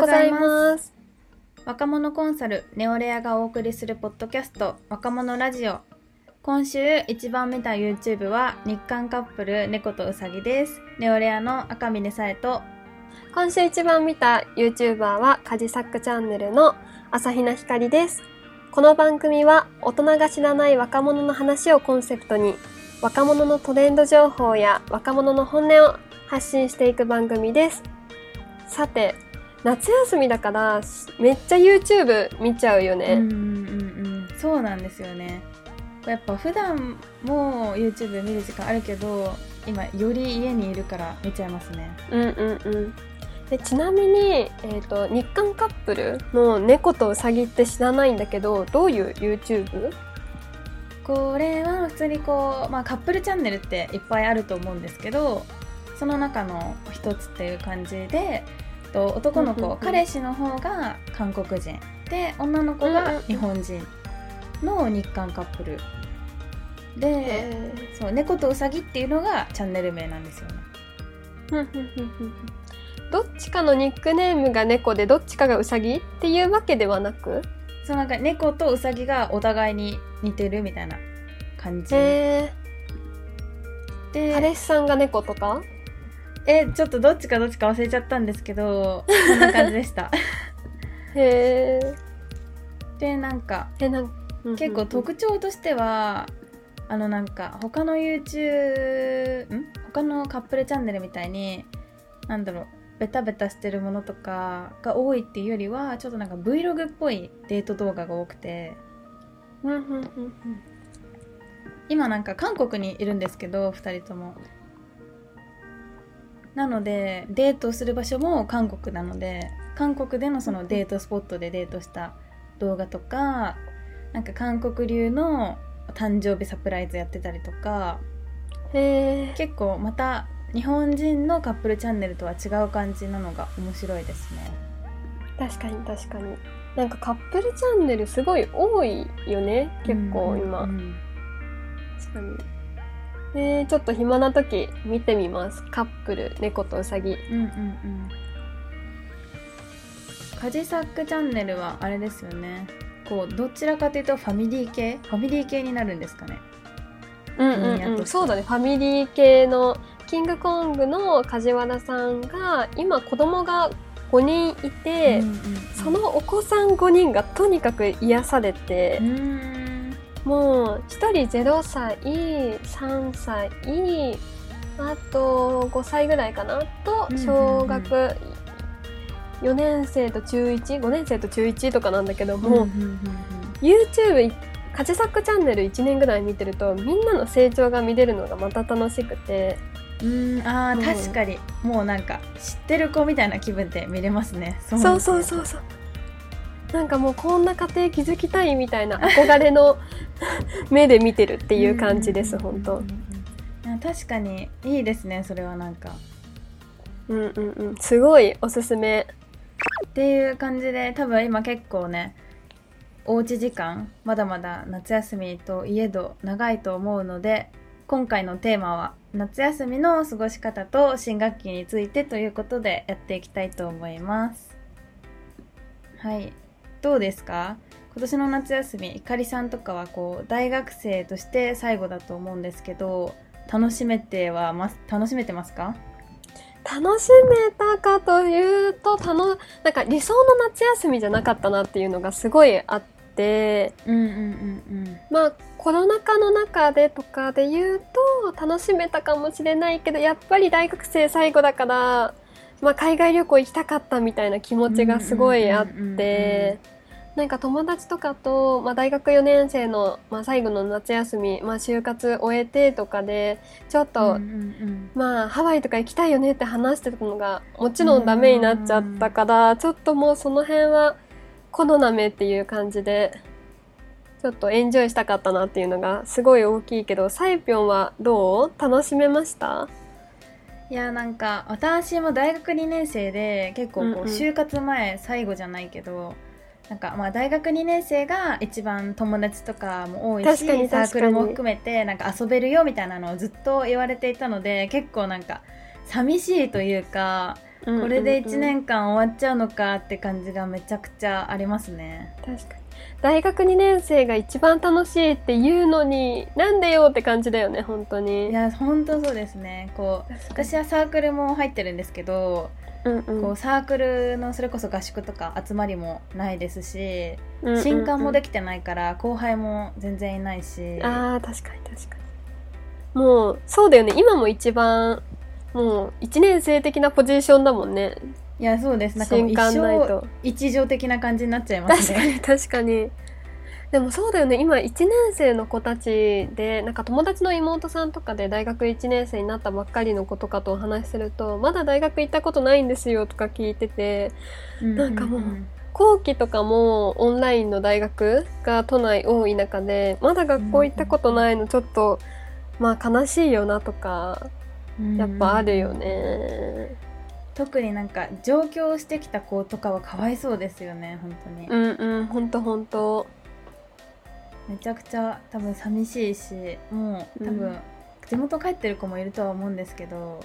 うございます。若者コンサルネオレアがお送りするポッドキャスト若者ラジオ。今週一番見た YouTube は日韓カップル猫とうさぎです。ネオレアの赤嶺さえと。今週一番見た YouTuber はカジサックチャンネルの朝比奈ひかりです。この番組は大人が知らない若者の話をコンセプトに若者のトレンド情報や若者の本音を発信していく番組です。さて夏休みだからめっちゃ YouTube 見ちゃうよね、うんうんうんそうなんですよね。やっぱ普段も YouTube 見る時間あるけど今より家にいるから見ちゃいますね。うんうんうん。でちなみに、えーと、日韓カップルの猫とウサギって知らないんだけどどういう YouTube? これは普通にこう、まあ、カップルチャンネルっていっぱいあると思うんですけどその中の一つっていう感じでと男の子、うんうん、彼氏の方が韓国人。で女の子が日本人の日韓カップル。でそう猫とウサギっていうのがチャンネル名なんですよね。どっちかのニックネームが猫でどっちかがウサギっていうわけではなく？そうなんか猫とウサギがお互いに似てるみたいな感じ。で彼氏さんが猫とか？えちょっとどっちかどっちか忘れちゃったんですけどこんな感じでした。へえでなんかえなん結構特徴としてはあのなんか他の YouTube ん？他のカップルチャンネルみたいになんだろうベタベタしてるものとかが多いっていうよりはちょっとなんか Vlog っぽいデート動画が多くて。今なんか韓国にいるんですけど2人ともなのでデートする場所も韓国なので韓国でのそのデートスポットでデートした動画とかなんか韓国流の誕生日サプライズやってたりとか結構また日本人のカップルチャンネルとは違う感じなのが面白いですね。確かに確かに。なんかカップルチャンネルすごい多いよね結構今、うんうん、確かにえー、ちょっと暇な時見てみます。カップル猫とうさぎうんうんうん。カジサックチャンネルはあれですよね。こうどちらかというとファミリー系？ファミリー系になるんですかね。うんうんうん、そうだね。ファミリー系のキングコングの梶原さんが今子供が5人いて、うんうんうん、そのお子さん5人がとにかく癒されて、もう1人0歳3歳あと5歳ぐらいかなと小学4年生と中15年生と中1とかなんだけども、YouTube カジサックチャンネル1年ぐらい見てるとみんなの成長が見れるのがまた楽しくて。うんあ、うん、確かに。もうなんか知ってる子みたいな気分で見れますね。そうそうそうそうなんかもうこんな家庭築きたいみたいな憧れの 目で見てるっていう感じです本当。確かにいいですねそれはなんか。うんうんうん。すごいおすすめ。っていう感じで多分今結構ねおうち時間まだまだ夏休みといえど長いと思うので今回のテーマは夏休みの過ごし方と新学期についてということでやっていきたいと思います。はいどうですか？今年の夏休みいかりさんとかはこう大学生として最後だと思うんですけど楽しめてはます楽しめてますか？楽しめたかというとたのなんか理想の夏休みじゃなかったなっていうのがすごいあって、うんうんうんうん、まあコロナ禍の中でとかで言うと楽しめたかもしれないけどやっぱり大学生最後だから、まあ、海外旅行行きたかったみたいな気持ちがすごいあって。なんか友達とかと、まあ、大学4年生の、まあ、最後の夏休み、まあ、就活終えてとかでちょっと、まあハワイとか行きたいよねって話してたのがもちろんダメになっちゃったから、ちょっともうその辺はこのなめっていう感じでちょっとエンジョイしたかったなっていうのがすごい大きいけどサイピョンはどう？楽しめました？いやなんか私も大学2年生で結構こう就活前最後じゃないけど、うんうんなんかまあ大学2年生が一番友達とかも多いしサークルも含めてなんか遊べるよみたいなのをずっと言われていたので結構なんか寂しいというかこれで1年間終わっちゃうのかって感じがめちゃくちゃありますね。確かに大学2年生が一番楽しいって言うのになんでよって感じだよね本当に。いや本当そうですね。こう私はサークルも入ってるんですけど、うんうん、こうサークルのそれこそ合宿とか集まりもないですし、うんうんうん、新刊もできてないから後輩も全然いないし。あー確かに確かに。もうそうだよね。今も一番もう1年生的なポジションだもんねいやそうです。なんか一生一条的な感じになっちゃいますね。確かに確かに。でもそうだよね。今1年生の子たちでなんか友達の妹さんとかで大学1年生になったばっかりの子とかとお話しするとまだ大学行ったことないんですよとか聞いてて、うんうん、なんかもう後期とかもオンラインの大学が都内多い中でまだ学校行ったことないのちょっと、まあ悲しいよなとかやっぱあるよね。特になんか上京してきた子とかはかわいそうですよね本当に。うんうん本当本当。めちゃくちゃ多分寂しいしもう多分、地元帰ってる子もいるとは思うんですけど、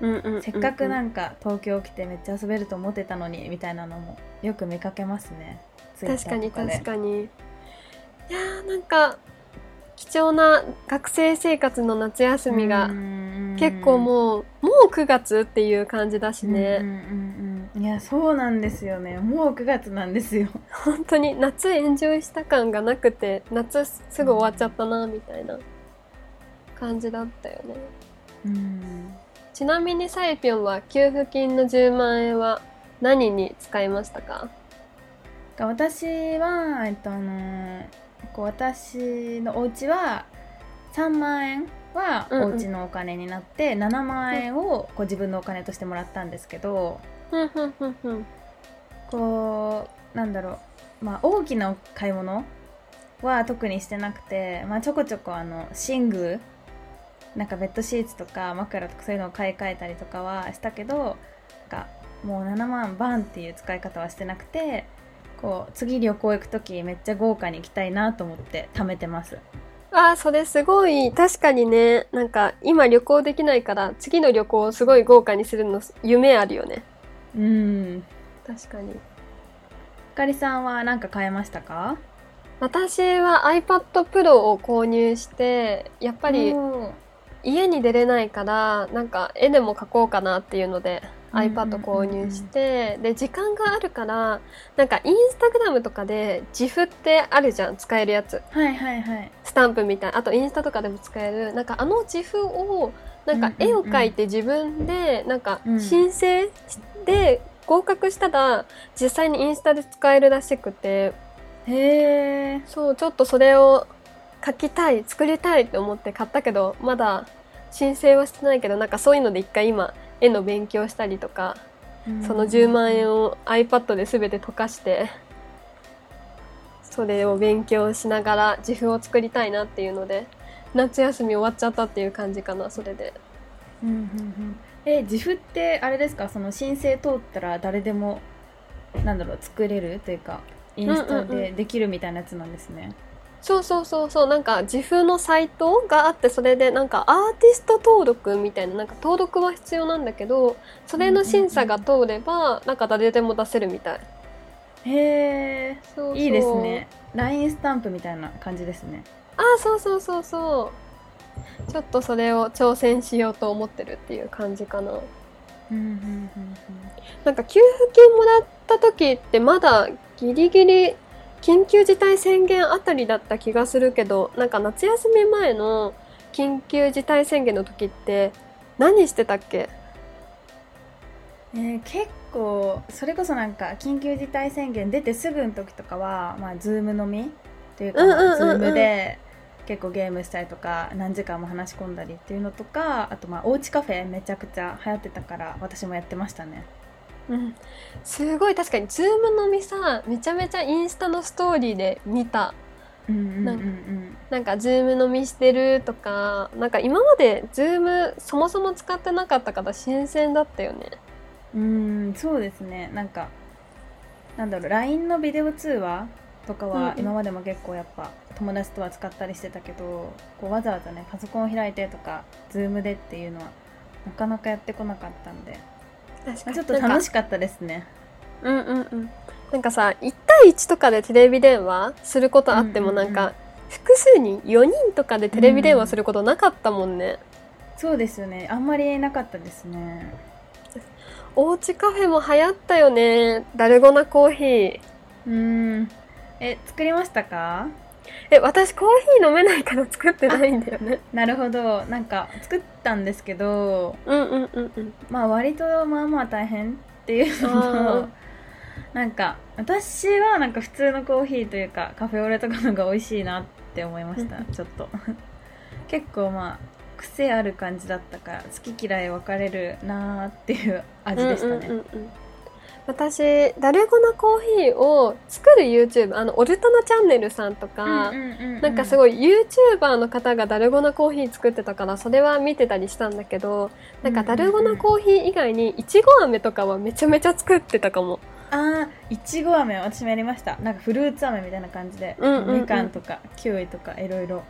うんうん、せっかくなんか東京来てめっちゃ遊べると思ってたのにみたいなのもよく見かけますね確かに確かに。いやーなんか貴重な学生生活の夏休みが結構もうもう9月っていう感じだしね、うんうんうん、いやそうなんですよね。もう9月なんですよ。本当に夏エンジョイした感がなくて夏すぐ終わっちゃったなみたいな感じだったよね、うん、ちなみにサイピョンは給付金の10万円は何に使いましたか？私はえっとあのーこう私のお家は3万円はお家のお金になって、うんうん、7万円をこう自分のお金としてもらったんですけど、こうなんだろう。まあ大きな買い物は特にしてなくて、まあ、ちょこちょこあの寝具なんかベッドシーツとか枕とかそういうのを買い替えたりとかはしたけどなんかもう7万バンっていう使い方はしてなくてこう次旅行行く時めっちゃ豪華に行きたいなと思って貯めてますああそれすごい。確かにね。なんか今旅行できないから次の旅行をすごい豪華にするの夢あるよね。うん。確かに。あかりさんは何か買えましたか？私は iPad Pro を購入してやっぱり家に出れないからなんか絵でも描こうかなっていうので iPad 購入して、で時間があるからなんかインスタグラムとかで GIF ってあるじゃん使えるやつ。はいはいはい。スタンプみたいあとインスタとかでも使える。なんかあの GIF をなんか絵を描いて自分でなんか申請して合格したら実際にインスタで使えるらしくて。へえそうちょっとそれを描きたい作りたいって思って買ったけどまだ申請はしてないけどなんかそういうので一回今絵の勉強したりとか、その10万円を iPad で全て溶かしてそれを勉強しながら自負を作りたいなっていうので夏休み終わっちゃったっていう感じかなそれで。うんうんうん、え自負ってあれですか？その申請通ったら誰でもなんだろう作れるというかインスタでできるみたいなやつなんですね。うんうんうんそうそうそうそうなんか自負のサイトがあってそれでなんかアーティスト登録みたいななんか登録は必要なんだけどそれの審査が通ればなんか誰でも出せるみたい。へえいいですね。LINE スタンプみたいな感じですね。ああそうそうそうそう。ちょっとそれを挑戦しようと思ってるっていう感じかな。うんうんうんうん、なんか給付金もらった時ってまだギリギリ緊急事態宣言あたりだった気がするけどなんか夏休み前の緊急事態宣言の時って何してたっけ？えー、結構それこそなんか緊急事態宣言出てすぐの時とかはまあ Zoom 飲みというか、 Zoom で結構ゲームしたりとか何時間も話し込んだりっていうのとかあとまあおうちカフェめちゃくちゃ流行ってたから私もやってましたねうん、すごい確かに Zoom 飲みさめちゃめちゃインスタのストーリーで見た、うんうんうんうん、なんか Zoom 飲みしてるとかなんか今まで Zoomそもそも使ってなかったから新鮮だったよね。うんそうですね。なんかなんだろう LINE のビデオ通話とかは今までも結構やっぱ友達とは使ったりしてたけどこうわざわざねパソコンを開いてとかズームでっていうのはなかなかやってこなかったんで確かに。ちょっと楽しかったですね。うんうんうん。なんかさ1対1とかでテレビ電話することあってもなんか、複数人4人とかでテレビ電話することなかったもんね、うん、そうですよね。あんまりなかったですね。おうちカフェも流行ったよね。ダルゴナコーヒー。うん。え作りましたか？え私コーヒー飲めないから作ってないんだよね。なるほど。なんか作ったんですけどうんうんうんうん。まあ割とまあまあ大変っていうのとなんか私はなんか普通のコーヒーというかカフェオレとかのが美味しいなって思いました。ちょっと。結構まあ癖ある感じだったから好き嫌い分かれるなーっていう味でしたね、うんうんうんうん私ダルゴナコーヒーを作る YouTube あのオルタナチャンネルさんとか、なんかすごい YouTuber の方がダルゴナコーヒー作ってたからそれは見てたりしたんだけどなんかダルゴナコーヒー以外にいちご飴とかはめちゃめちゃ作ってたかも。ああいちご飴私もやりました。なんかフルーツ飴みたいな感じで、みかんとかキウイとかいろいろ。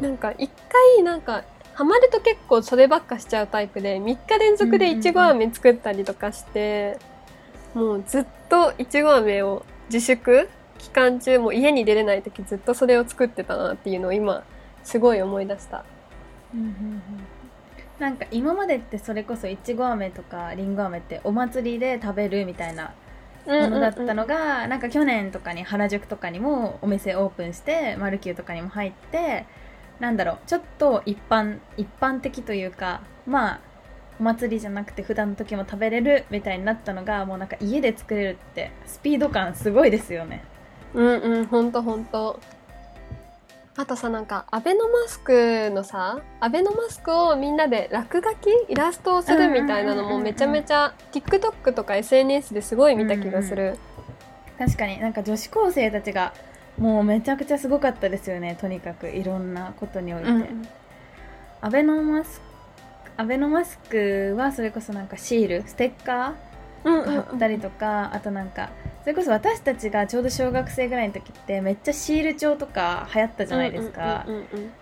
なんか一回なんかハマると結構そればっかしちゃうタイプで3日連続でいちご飴作ったりとかして、もうずっといちご飴を自粛期間中も家に出れない時ずっとそれを作ってたなっていうのを今すごい思い出した。うんうんうん。なんか今までってそれこそいちご飴とかりんご飴ってお祭りで食べるみたいなものだったのが、なんか去年とかに原宿とかにもお店オープンしてマルキューとかにも入ってなんだろうちょっと一般一般的というかまあお祭りじゃなくて普段の時も食べれるみたいになったのがもうなんか家で作れるってスピード感すごいですよね。うんうんほんとほんと。あとさなんかアベノマスクのさアベノマスクをみんなで落書きイラストをするみたいなのもめちゃめちゃ TikTok とか SNS ですごい見た気がする、うんうん、確かになんか女子高生たちがもうめちゃくちゃすごかったですよねとにかくいろんなことにおいて、うん、アベノマスクアベノマスクはそれこそなんかシールステッカー貼ったりとか、あとなんかそれこそ私たちがちょうど小学生ぐらいの時ってめっちゃシール帳とか流行ったじゃないですか。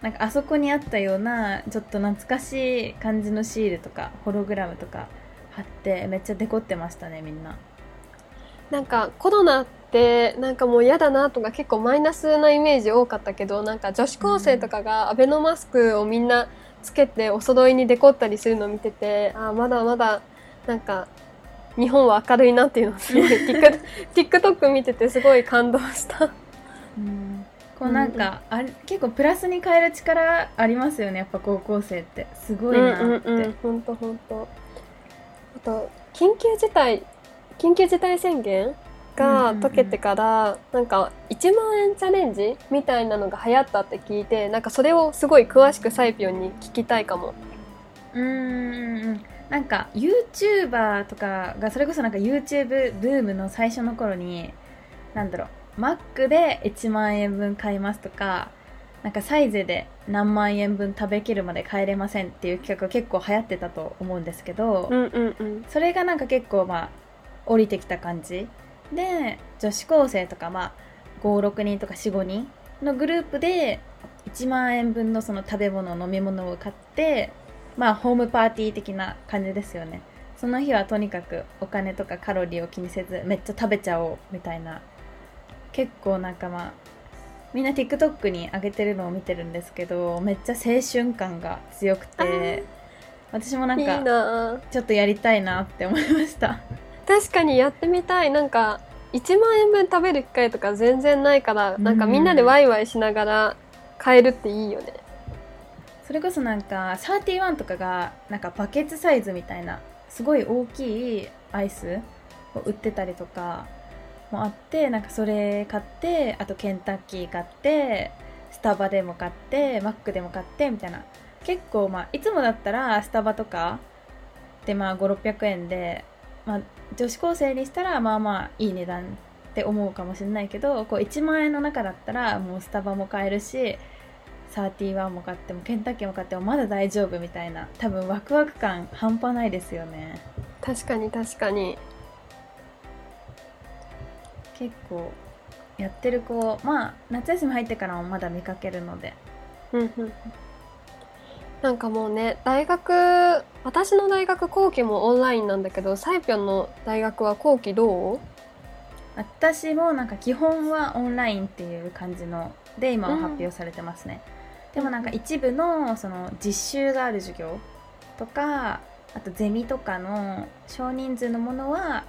なんかあそこにあったようなちょっと懐かしい感じのシールとかホログラムとか貼ってめっちゃデコってましたねみんな。なんかコロナってなんかもう嫌だなとか結構マイナスなイメージ多かったけどなんか女子高生とかがアベノマスクをみんなつけてお揃いにデコったりするのを見ててあまだまだなんか日本は明るいなっていうのをすごい TikTok 見ててすごい感動した。うん。こうなんか、うん、あれ結構プラスに変える力ありますよねやっぱ高校生って。すごいなって、うんうんうん、ほんとほんとあと緊急事態緊急事態宣言が解けてから、なんか1万円チャレンジみたいなのが流行ったって聞いてなんかそれをすごい詳しくサイピョンに聞きたいかも。うんなんか YouTuber とかがそれこそなんか YouTube ブームの最初の頃になんだろうマックで1万円分買いますとかなんかサイゼで何万円分食べきるまで帰れませんっていう企画が結構流行ってたと思うんですけど、うんうんうん、それがなんか結構まあ降りてきた感じで女子高生とかまあ56人とか45人のグループで1万円分のその食べ物飲み物を買ってまあホームパーティー的な感じですよね。その日はとにかくお金とかカロリーを気にせずめっちゃ食べちゃおうみたいな。結構なんかまあみんな TikTok に上げてるのを見てるんですけどめっちゃ青春感が強くて私もなんかちょっとやりたいなって思いました確かにやってみたい。なんか1万円分食べる機会とか全然ないからなんかみんなでワイワイしながら買えるっていいよね、それこそなんか31とかがなんかバケツサイズみたいなすごい大きいアイスを売ってたりとかもあってなんかそれ買ってあとケンタッキー買ってスタバでも買ってマックでも買ってみたいな。結構まあいつもだったらスタバとかでまあ5600円でまあ、女子高生にしたらまあまあいい値段って思うかもしれないけどこう1万円の中だったらもうスタバも買えるし31も買ってもケンタッキーも買ってもまだ大丈夫みたいな多分ワクワク感半端ないですよね。確かに確かに。結構やってる子まあ夏休み入ってからもまだ見かけるので。うんうんなんかもうね大学私の大学後期もオンラインなんだけどサイピョンの大学は後期どう？私もなんか基本はオンラインっていう感じので今は発表されてますね、うん、でもなんか一部のその実習がある授業とかあとゼミとかの少人数のものは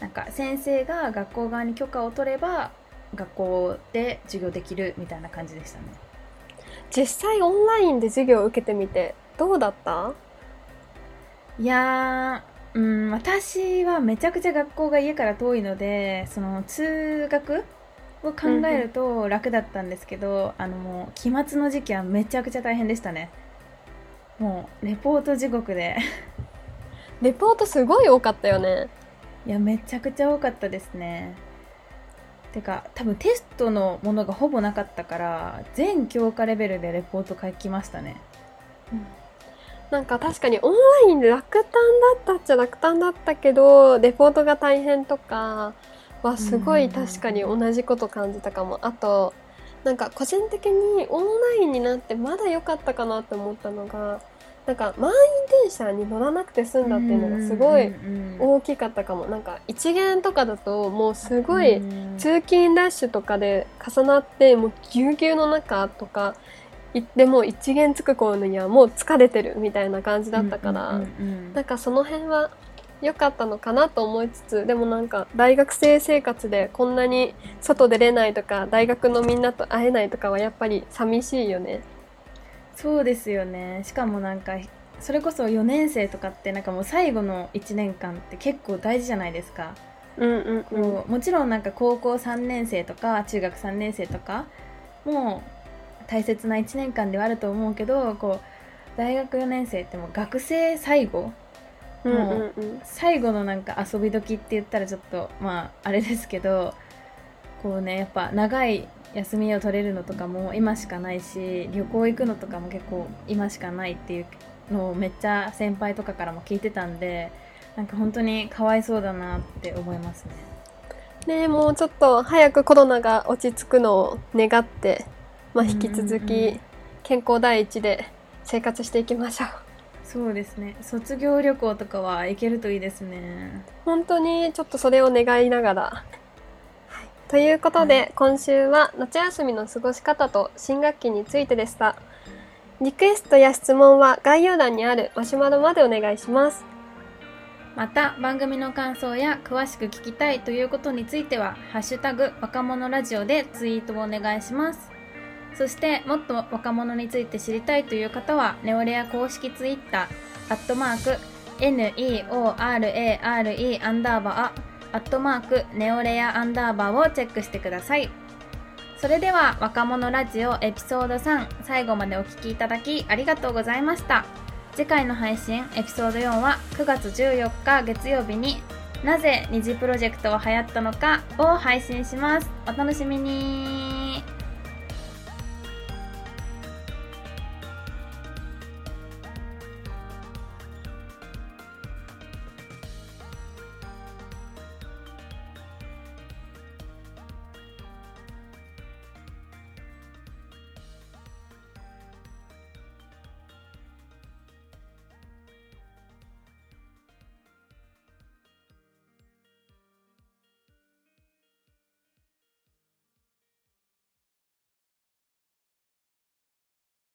なんか先生が学校側に許可を取れば学校で授業できるみたいな感じでしたね実際オンラインで授業を受けてみてどうだった？いやうん私はめちゃくちゃ学校が家から遠いのでその通学を考えると楽だったんですけど、うん、あのもう期末の時期はめちゃくちゃ大変でしたね。もうレポート地獄で。レポートすごい多かったよね。いやめちゃくちゃ多かったですねてか多分テストのものがほぼなかったから全教科レベルでレポート書きましたね、うん、なんか確かにオンラインで楽単だったっちゃ楽単だったけどレポートが大変とかはすごい確かに同じこと感じたかも、あとなんか個人的にオンラインになってまだ良かったかなって思ったのがなんか満員電車に乗らなくて済んだっていうのがすごい大きかったかも。なんか一元とかだともうすごい通勤ラッシュとかで重なってもうぎゅうぎゅうの中とか行っても一元つく頃にはもう疲れてるみたいな感じだったから、なんかその辺は良かったのかなと思いつつでもなんか大学生生活でこんなに外出れないとか大学のみんなと会えないとかはやっぱり寂しいよね。そうですよね。しかもなんかそれこそ4年生とかってなんかもう最後の1年間って結構大事じゃないですか。うんうんうん、ももちろんなんか高校3年生とか中学3年生とかもう大切な1年間ではあると思うけどこう大学4年生ってもう学生最後もう最後のなんか遊び時って言ったらちょっとまああれですけどこうねやっぱ長い休みを取れるのとかも今しかないし旅行行くのとかも結構今しかないっていうのをめっちゃ先輩とかからも聞いてたんでなんか本当にかわいそうだなって思いますね。ねもうちょっと早くコロナが落ち着くのを願って、まあ、引き続き健康第一で生活していきましょう。そうですね卒業旅行とかは行けるといいですね本当にちょっとそれを願いながらということで、はい、今週は夏休みの過ごし方と新学期についてでした。リクエストや質問は概要欄にあるマシュマロまでお願いします。また番組の感想や詳しく聞きたいということについては「ハッシュタグ若者ラジオ」でツイートをお願いしますそしてもっと若者について知りたいという方はネオレア公式ツイッターアットマーク NEORARE アンダーバーアットマークネオレアアンダーバーをチェックしてください。それでは若者ラジオエピソード3最後までお聴きいただきありがとうございました。次回の配信エピソード4は9月14日月曜日になぜ二次プロジェクトは流行ったのかを配信します。お楽しみに